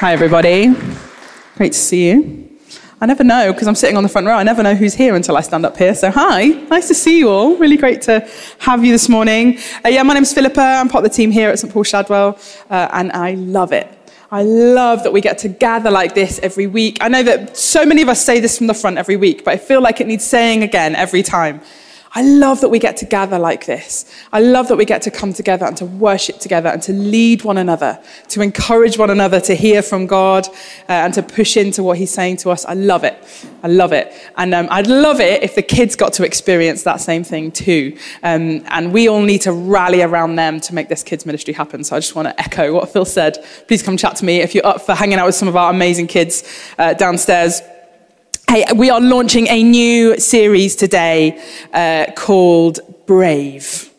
Hi, everybody. Great to see you. I never know, because I'm sitting on the front row, I never know who's here until I stand up here. So, hi, nice to see you all. Really great to have you this morning. Uh, yeah, my name's Philippa. I'm part of the team here at St. Paul Shadwell, uh, and I love it. I love that we get to gather like this every week. I know that so many of us say this from the front every week, but I feel like it needs saying again every time. I love that we get to gather like this. I love that we get to come together and to worship together and to lead one another, to encourage one another to hear from God uh, and to push into what He's saying to us. I love it. I love it. And um, I'd love it if the kids got to experience that same thing too. Um, and we all need to rally around them to make this kids' ministry happen. So I just want to echo what Phil said. Please come chat to me if you're up for hanging out with some of our amazing kids uh, downstairs. Hey, we are launching a new series today uh, called Brave.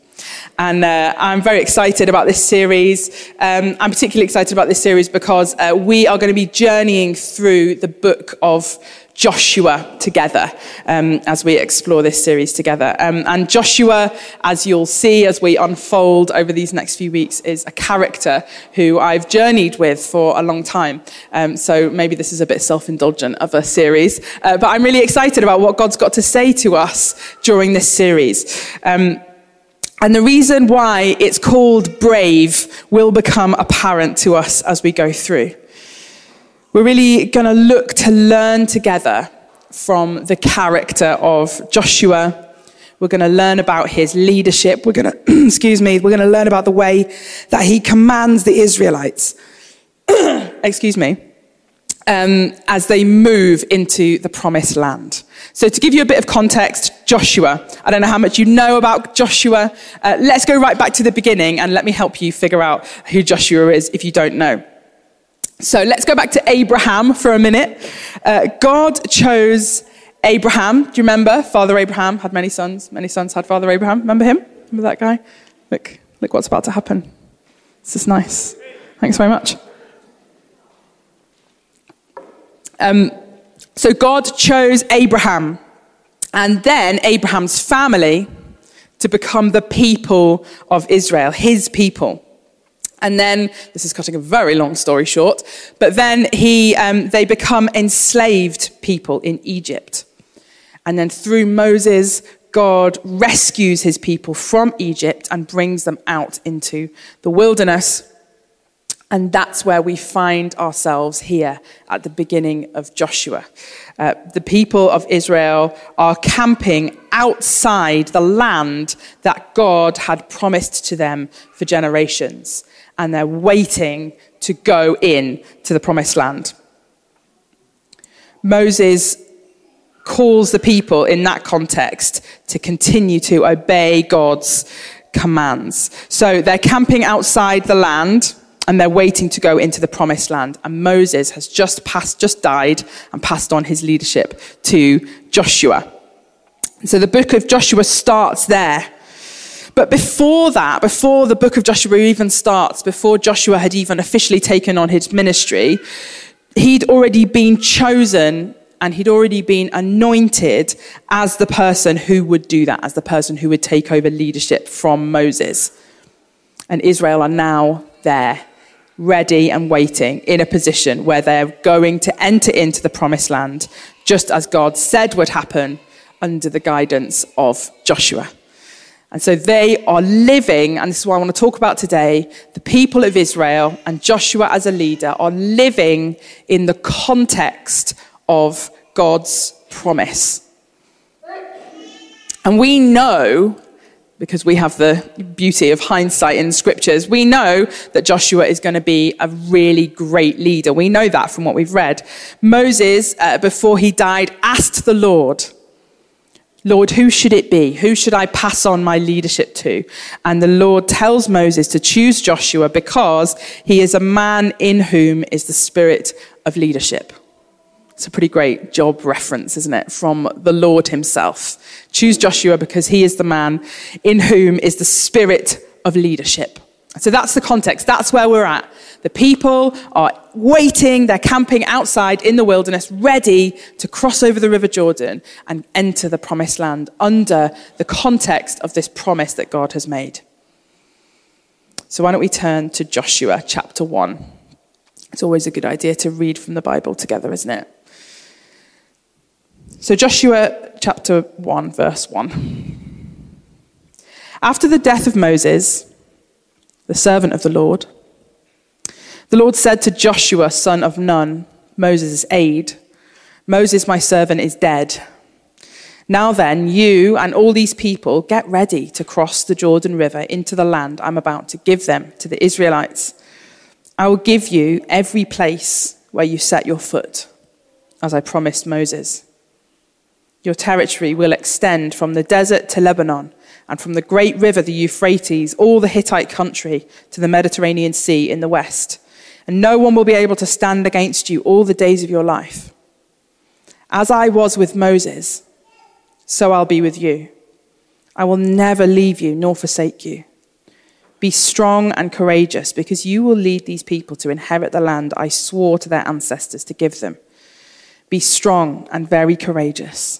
And uh, I'm very excited about this series. Um, I'm particularly excited about this series because uh, we are going to be journeying through the book of Joshua together um, as we explore this series together. Um, and Joshua, as you'll see as we unfold over these next few weeks, is a character who I've journeyed with for a long time. Um, so maybe this is a bit self indulgent of a series, uh, but I'm really excited about what God's got to say to us during this series. Um, and the reason why it's called brave will become apparent to us as we go through. We're really going to look to learn together from the character of Joshua. We're going to learn about his leadership. We're going to, excuse me, we're going to learn about the way that he commands the Israelites, excuse me, um, as they move into the promised land. So, to give you a bit of context, Joshua. I don't know how much you know about Joshua. Uh, let's go right back to the beginning and let me help you figure out who Joshua is if you don't know. So let's go back to Abraham for a minute. Uh, God chose Abraham. Do you remember? Father Abraham had many sons. Many sons had Father Abraham. Remember him? Remember that guy? Look, look what's about to happen. This is nice. Thanks very much. Um, so God chose Abraham and then Abraham's family to become the people of Israel, his people. And then, this is cutting a very long story short, but then he, um, they become enslaved people in Egypt. And then through Moses, God rescues his people from Egypt and brings them out into the wilderness. And that's where we find ourselves here at the beginning of Joshua. Uh, the people of Israel are camping outside the land that God had promised to them for generations and they're waiting to go in to the promised land. Moses calls the people in that context to continue to obey God's commands. So they're camping outside the land and they're waiting to go into the promised land. And Moses has just passed, just died and passed on his leadership to Joshua. So the book of Joshua starts there but before that, before the book of Joshua even starts, before Joshua had even officially taken on his ministry, he'd already been chosen and he'd already been anointed as the person who would do that, as the person who would take over leadership from Moses. And Israel are now there, ready and waiting in a position where they're going to enter into the promised land, just as God said would happen under the guidance of Joshua. And so they are living, and this is what I want to talk about today. The people of Israel and Joshua as a leader are living in the context of God's promise. And we know, because we have the beauty of hindsight in scriptures, we know that Joshua is going to be a really great leader. We know that from what we've read. Moses, uh, before he died, asked the Lord, Lord, who should it be? Who should I pass on my leadership to? And the Lord tells Moses to choose Joshua because he is a man in whom is the spirit of leadership. It's a pretty great job reference, isn't it? From the Lord himself. Choose Joshua because he is the man in whom is the spirit of leadership. So that's the context. That's where we're at. The people are waiting, they're camping outside in the wilderness, ready to cross over the River Jordan and enter the promised land under the context of this promise that God has made. So why don't we turn to Joshua chapter 1. It's always a good idea to read from the Bible together, isn't it? So, Joshua chapter 1, verse 1. After the death of Moses, the servant of the Lord, the Lord said to Joshua, son of Nun, Moses' aide, Moses, my servant, is dead. Now then, you and all these people get ready to cross the Jordan River into the land I'm about to give them to the Israelites. I will give you every place where you set your foot, as I promised Moses. Your territory will extend from the desert to Lebanon, and from the great river, the Euphrates, all the Hittite country, to the Mediterranean Sea in the west. And no one will be able to stand against you all the days of your life. As I was with Moses, so I'll be with you. I will never leave you nor forsake you. Be strong and courageous, because you will lead these people to inherit the land I swore to their ancestors to give them. Be strong and very courageous.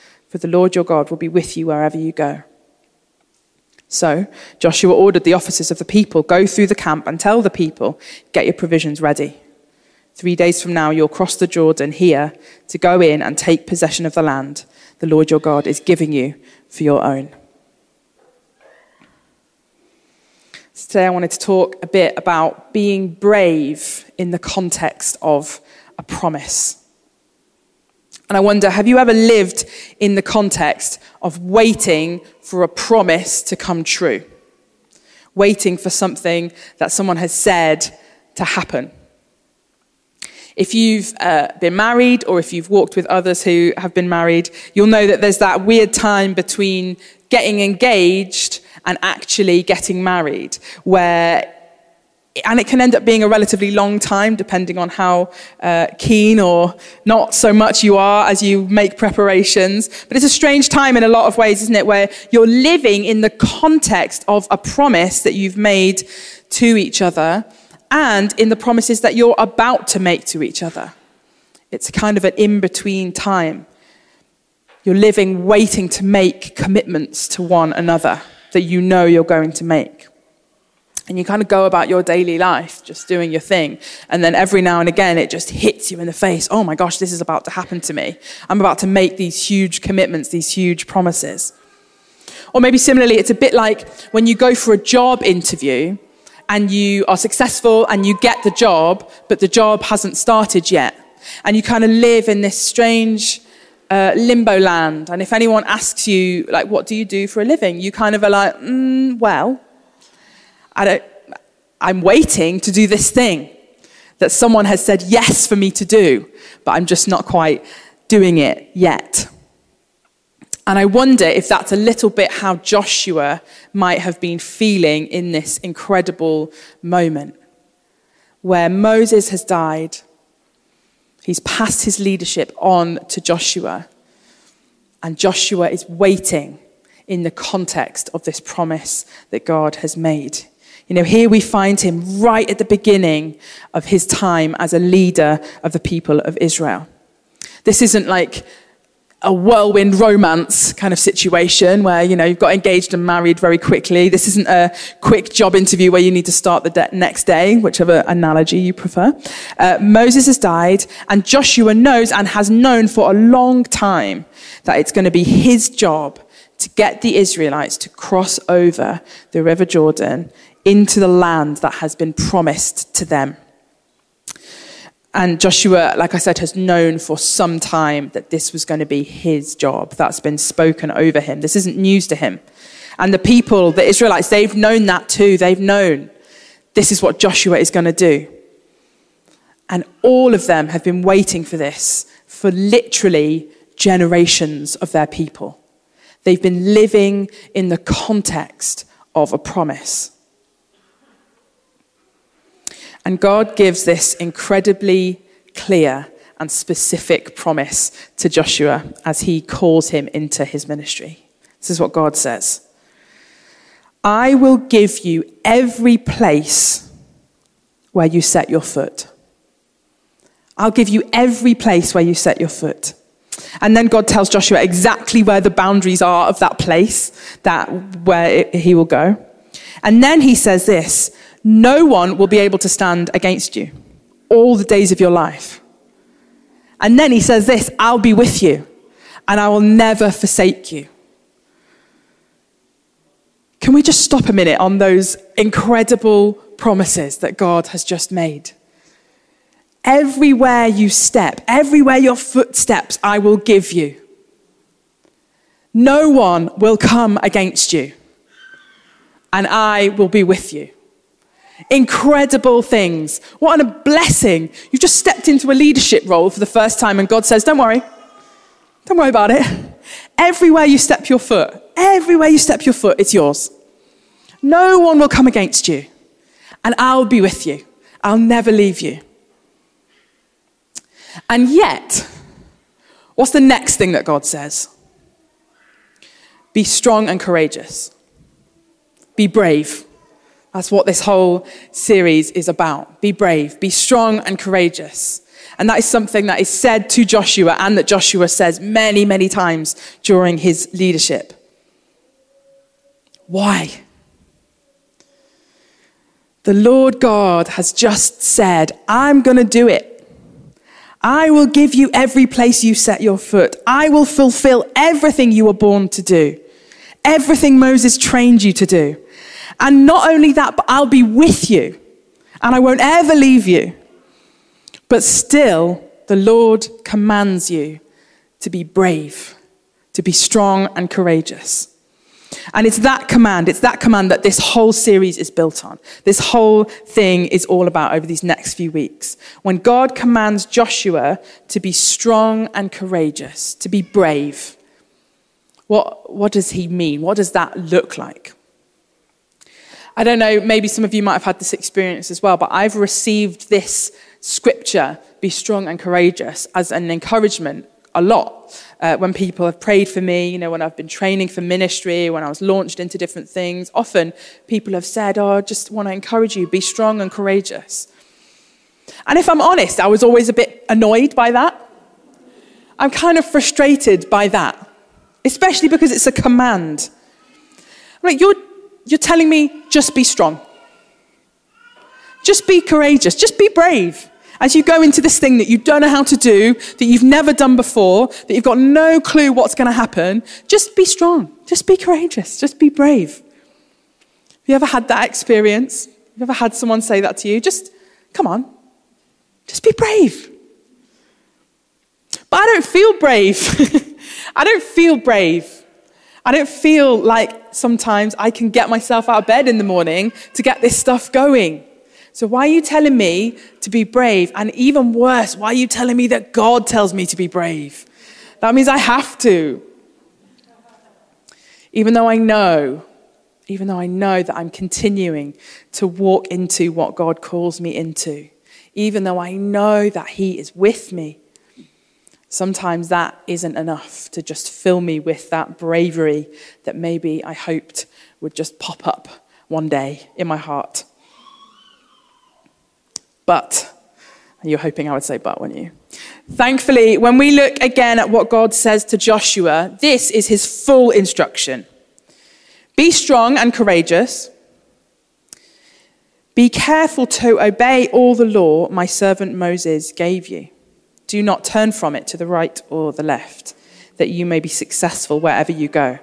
for the Lord your God will be with you wherever you go. So Joshua ordered the officers of the people go through the camp and tell the people, get your provisions ready. Three days from now, you'll cross the Jordan here to go in and take possession of the land the Lord your God is giving you for your own. Today, I wanted to talk a bit about being brave in the context of a promise. And I wonder have you ever lived in the context of waiting for a promise to come true? Waiting for something that someone has said to happen. If you've uh, been married or if you've walked with others who have been married, you'll know that there's that weird time between getting engaged and actually getting married, where and it can end up being a relatively long time depending on how uh, keen or not so much you are as you make preparations. But it's a strange time in a lot of ways, isn't it? Where you're living in the context of a promise that you've made to each other and in the promises that you're about to make to each other. It's kind of an in between time. You're living waiting to make commitments to one another that you know you're going to make. And you kind of go about your daily life just doing your thing. And then every now and again, it just hits you in the face. Oh my gosh, this is about to happen to me. I'm about to make these huge commitments, these huge promises. Or maybe similarly, it's a bit like when you go for a job interview and you are successful and you get the job, but the job hasn't started yet. And you kind of live in this strange uh, limbo land. And if anyone asks you, like, what do you do for a living? You kind of are like, mm, well, I don't, I'm waiting to do this thing that someone has said yes for me to do, but I'm just not quite doing it yet. And I wonder if that's a little bit how Joshua might have been feeling in this incredible moment where Moses has died He's passed his leadership on to Joshua. And Joshua is waiting in the context of this promise that God has made. You know, here we find him right at the beginning of his time as a leader of the people of Israel. This isn't like a whirlwind romance kind of situation where, you know, you've got engaged and married very quickly. This isn't a quick job interview where you need to start the de- next day, whichever analogy you prefer. Uh, Moses has died and Joshua knows and has known for a long time that it's going to be his job to get the Israelites to cross over the River Jordan into the land that has been promised to them. And Joshua, like I said, has known for some time that this was going to be his job. That's been spoken over him. This isn't news to him. And the people, the Israelites, they've known that too. They've known this is what Joshua is going to do. And all of them have been waiting for this for literally generations of their people. They've been living in the context of a promise. And God gives this incredibly clear and specific promise to Joshua as he calls him into his ministry. This is what God says I will give you every place where you set your foot. I'll give you every place where you set your foot. And then God tells Joshua exactly where the boundaries are of that place, that where he will go. And then he says this, no one will be able to stand against you all the days of your life. And then he says this, I'll be with you and I will never forsake you. Can we just stop a minute on those incredible promises that God has just made? Everywhere you step, everywhere your footsteps, I will give you. No one will come against you, and I will be with you. Incredible things. What a blessing. You've just stepped into a leadership role for the first time, and God says, Don't worry. Don't worry about it. Everywhere you step your foot, everywhere you step your foot, it's yours. No one will come against you, and I'll be with you. I'll never leave you. And yet, what's the next thing that God says? Be strong and courageous. Be brave. That's what this whole series is about. Be brave, be strong and courageous. And that is something that is said to Joshua and that Joshua says many, many times during his leadership. Why? The Lord God has just said, I'm going to do it. I will give you every place you set your foot. I will fulfill everything you were born to do, everything Moses trained you to do. And not only that, but I'll be with you and I won't ever leave you. But still, the Lord commands you to be brave, to be strong and courageous. And it's that command, it's that command that this whole series is built on. This whole thing is all about over these next few weeks. When God commands Joshua to be strong and courageous, to be brave, what, what does he mean? What does that look like? I don't know, maybe some of you might have had this experience as well, but I've received this scripture, be strong and courageous, as an encouragement a lot uh, when people have prayed for me, you know, when I've been training for ministry, when I was launched into different things. Often people have said, Oh, I just want to encourage you, be strong and courageous. And if I'm honest, I was always a bit annoyed by that. I'm kind of frustrated by that, especially because it's a command. like, you're, you're telling me just be strong, just be courageous, just be brave as you go into this thing that you don't know how to do, that you've never done before, that you've got no clue what's going to happen, just be strong. Just be courageous. Just be brave. Have you ever had that experience? Have you ever had someone say that to you? Just, come on, just be brave. But I don't feel brave. I don't feel brave. I don't feel like sometimes I can get myself out of bed in the morning to get this stuff going. So why are you telling me to be brave? And even worse, why are you telling me that God tells me to be brave? That means I have to. Even though I know, even though I know that I'm continuing to walk into what God calls me into, even though I know that He is with me, sometimes that isn't enough to just fill me with that bravery that maybe I hoped would just pop up one day in my heart. But, you're hoping I would say but, weren't you? Thankfully, when we look again at what God says to Joshua, this is his full instruction Be strong and courageous. Be careful to obey all the law my servant Moses gave you. Do not turn from it to the right or the left, that you may be successful wherever you go.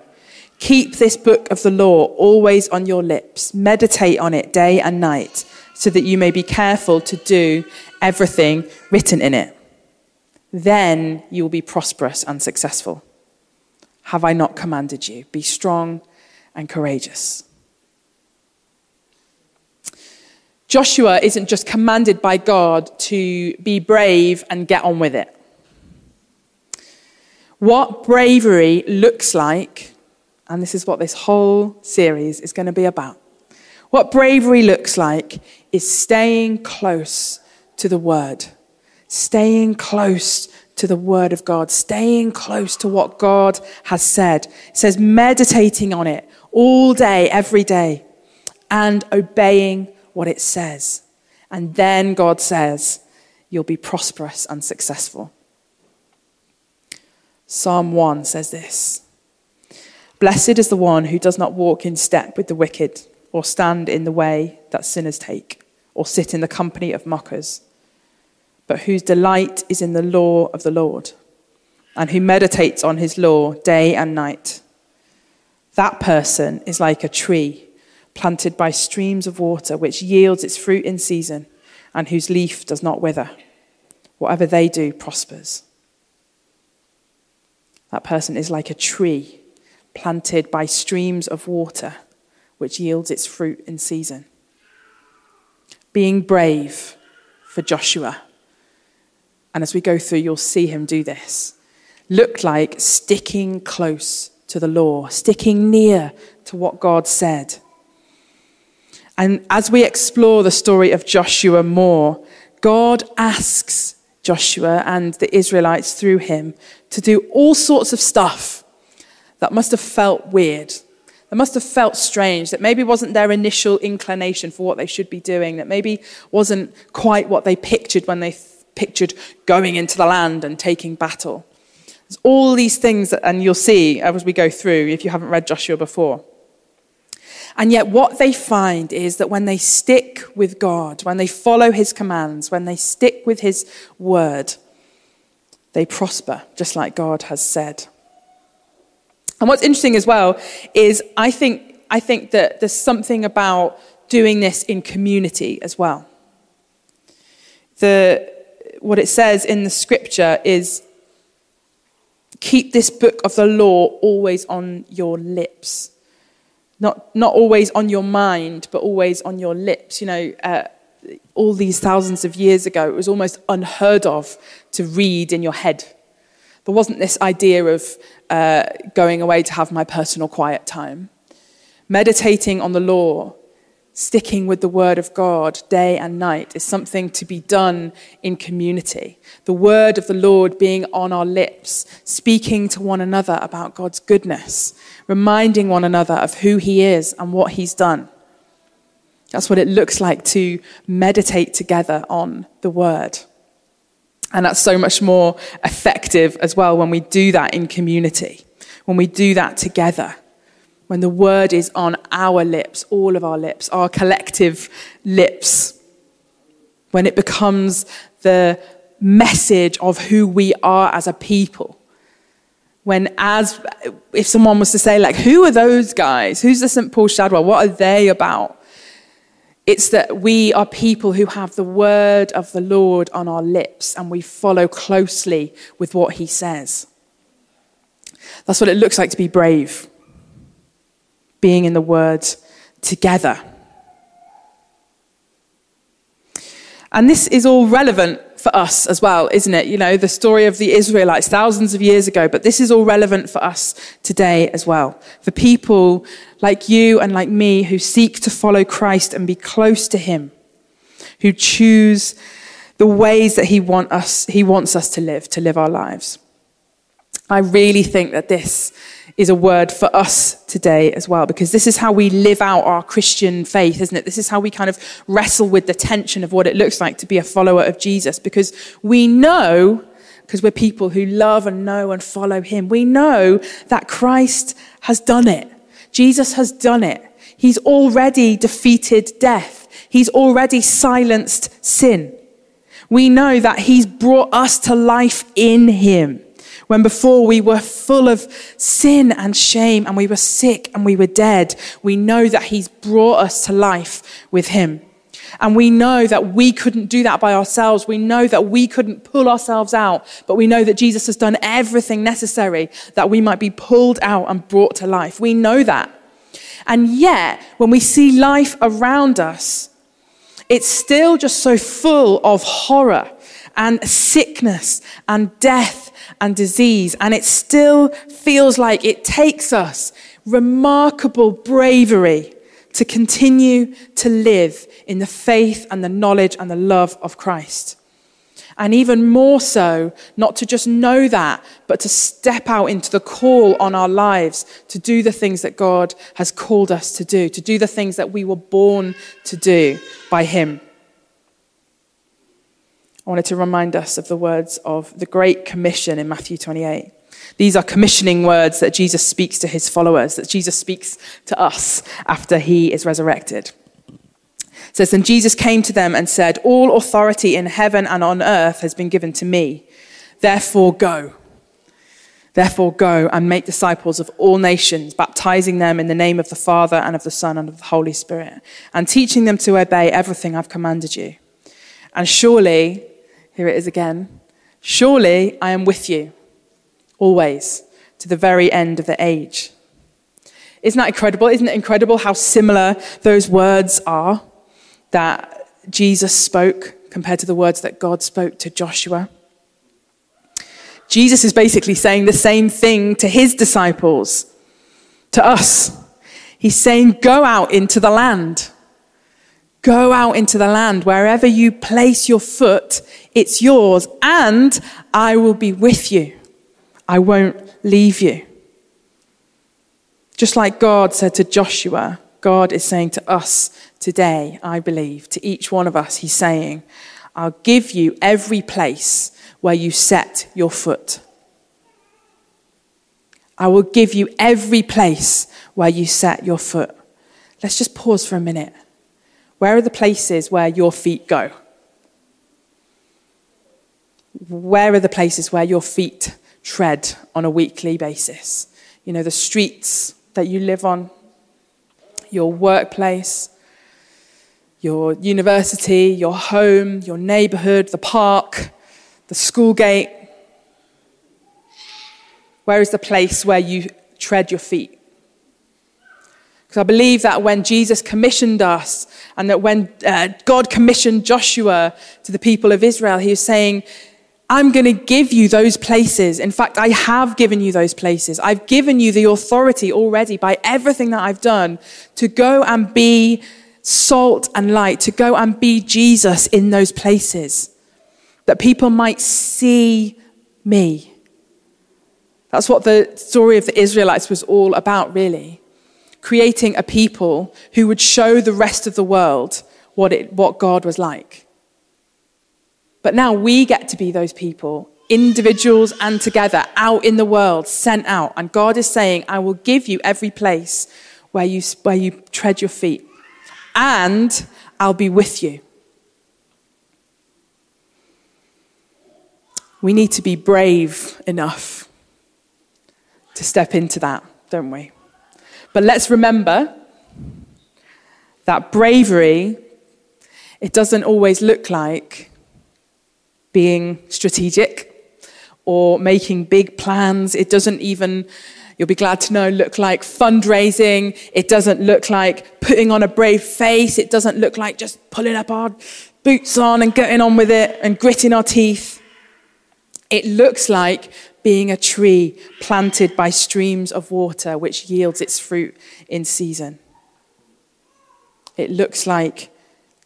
Keep this book of the law always on your lips. Meditate on it day and night so that you may be careful to do everything written in it. Then you will be prosperous and successful. Have I not commanded you? Be strong and courageous. Joshua isn't just commanded by God to be brave and get on with it. What bravery looks like, and this is what this whole series is going to be about. What bravery looks like is staying close to the word, staying close to the word of God, staying close to what God has said. It says meditating on it all day, every day, and obeying what it says. And then God says, you'll be prosperous and successful. Psalm 1 says this Blessed is the one who does not walk in step with the wicked, or stand in the way that sinners take, or sit in the company of mockers, but whose delight is in the law of the Lord, and who meditates on his law day and night. That person is like a tree planted by streams of water, which yields its fruit in season, and whose leaf does not wither. Whatever they do prospers. That person is like a tree planted by streams of water, which yields its fruit in season. Being brave for Joshua. And as we go through, you'll see him do this. Looked like sticking close to the law, sticking near to what God said. And as we explore the story of Joshua more, God asks Joshua and the Israelites through him to do all sorts of stuff that must have felt weird, that must have felt strange, that maybe wasn't their initial inclination for what they should be doing, that maybe wasn't quite what they pictured when they th- pictured going into the land and taking battle. There's all these things, that, and you'll see as we go through if you haven't read Joshua before. And yet, what they find is that when they stick with God, when they follow his commands, when they stick with his word, they prosper, just like God has said. And what's interesting as well is I think, I think that there's something about doing this in community as well. The, what it says in the scripture is keep this book of the law always on your lips. Not, not always on your mind, but always on your lips. You know, uh, all these thousands of years ago, it was almost unheard of to read in your head. There wasn't this idea of uh, going away to have my personal quiet time. Meditating on the law, sticking with the word of God day and night is something to be done in community. The word of the Lord being on our lips, speaking to one another about God's goodness, reminding one another of who He is and what He's done. That's what it looks like to meditate together on the word. And that's so much more effective as well when we do that in community, when we do that together, when the word is on our lips, all of our lips, our collective lips, when it becomes the message of who we are as a people. When, as if someone was to say, like, who are those guys? Who's the St. Paul Shadwell? What are they about? It's that we are people who have the word of the Lord on our lips and we follow closely with what he says. That's what it looks like to be brave, being in the word together. And this is all relevant for us as well, isn't it? You know, the story of the Israelites thousands of years ago, but this is all relevant for us today as well. For people like you and like me who seek to follow Christ and be close to Him, who choose the ways that He, want us, he wants us to live, to live our lives. I really think that this is a word for us today as well, because this is how we live out our Christian faith, isn't it? This is how we kind of wrestle with the tension of what it looks like to be a follower of Jesus, because we know, because we're people who love and know and follow him, we know that Christ has done it. Jesus has done it. He's already defeated death. He's already silenced sin. We know that he's brought us to life in him when before we were full of sin and shame and we were sick and we were dead, we know that He's brought us to life with Him. And we know that we couldn't do that by ourselves. We know that we couldn't pull ourselves out, but we know that Jesus has done everything necessary that we might be pulled out and brought to life. We know that. And yet, when we see life around us, it's still just so full of horror and sickness and death and disease. And it still feels like it takes us remarkable bravery to continue to live in the faith and the knowledge and the love of Christ. And even more so, not to just know that, but to step out into the call on our lives to do the things that God has called us to do, to do the things that we were born to do by Him. I wanted to remind us of the words of the Great Commission in Matthew 28. These are commissioning words that Jesus speaks to his followers, that Jesus speaks to us after he is resurrected. It says, Then Jesus came to them and said, All authority in heaven and on earth has been given to me. Therefore, go. Therefore, go and make disciples of all nations, baptizing them in the name of the Father and of the Son and of the Holy Spirit, and teaching them to obey everything I've commanded you. And surely, here it is again, surely I am with you always to the very end of the age. Isn't that incredible? Isn't it incredible how similar those words are that Jesus spoke compared to the words that God spoke to Joshua? Jesus is basically saying the same thing to his disciples, to us. He's saying, Go out into the land. Go out into the land. Wherever you place your foot, it's yours, and I will be with you. I won't leave you. Just like God said to Joshua, God is saying to us today, I believe, to each one of us, He's saying, I'll give you every place where you set your foot. I will give you every place where you set your foot. Let's just pause for a minute. Where are the places where your feet go? Where are the places where your feet tread on a weekly basis? You know, the streets that you live on, your workplace, your university, your home, your neighborhood, the park, the school gate. Where is the place where you tread your feet? Because I believe that when Jesus commissioned us and that when uh, God commissioned Joshua to the people of Israel, he was saying, I'm going to give you those places. In fact, I have given you those places. I've given you the authority already by everything that I've done to go and be salt and light, to go and be Jesus in those places, that people might see me. That's what the story of the Israelites was all about, really. Creating a people who would show the rest of the world what, it, what God was like. But now we get to be those people, individuals and together, out in the world, sent out. And God is saying, I will give you every place where you, where you tread your feet, and I'll be with you. We need to be brave enough to step into that, don't we? But let's remember that bravery, it doesn't always look like being strategic or making big plans. It doesn't even, you'll be glad to know, look like fundraising. It doesn't look like putting on a brave face. It doesn't look like just pulling up our boots on and getting on with it and gritting our teeth. It looks like being a tree planted by streams of water which yields its fruit in season. It looks like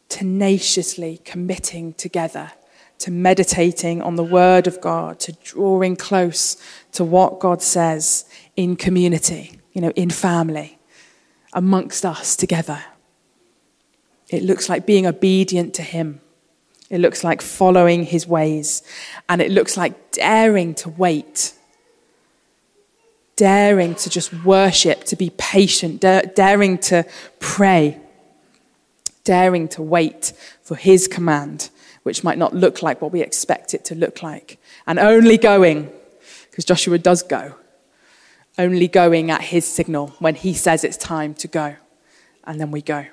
tenaciously committing together to meditating on the Word of God, to drawing close to what God says in community, you know, in family, amongst us together. It looks like being obedient to Him. It looks like following His ways. And it looks like daring to wait. Daring to just worship, to be patient, daring to pray, daring to wait for His command which might not look like what we expect it to look like. And only going, because Joshua does go, only going at his signal when he says it's time to go. And then we go.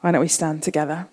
Why don't we stand together?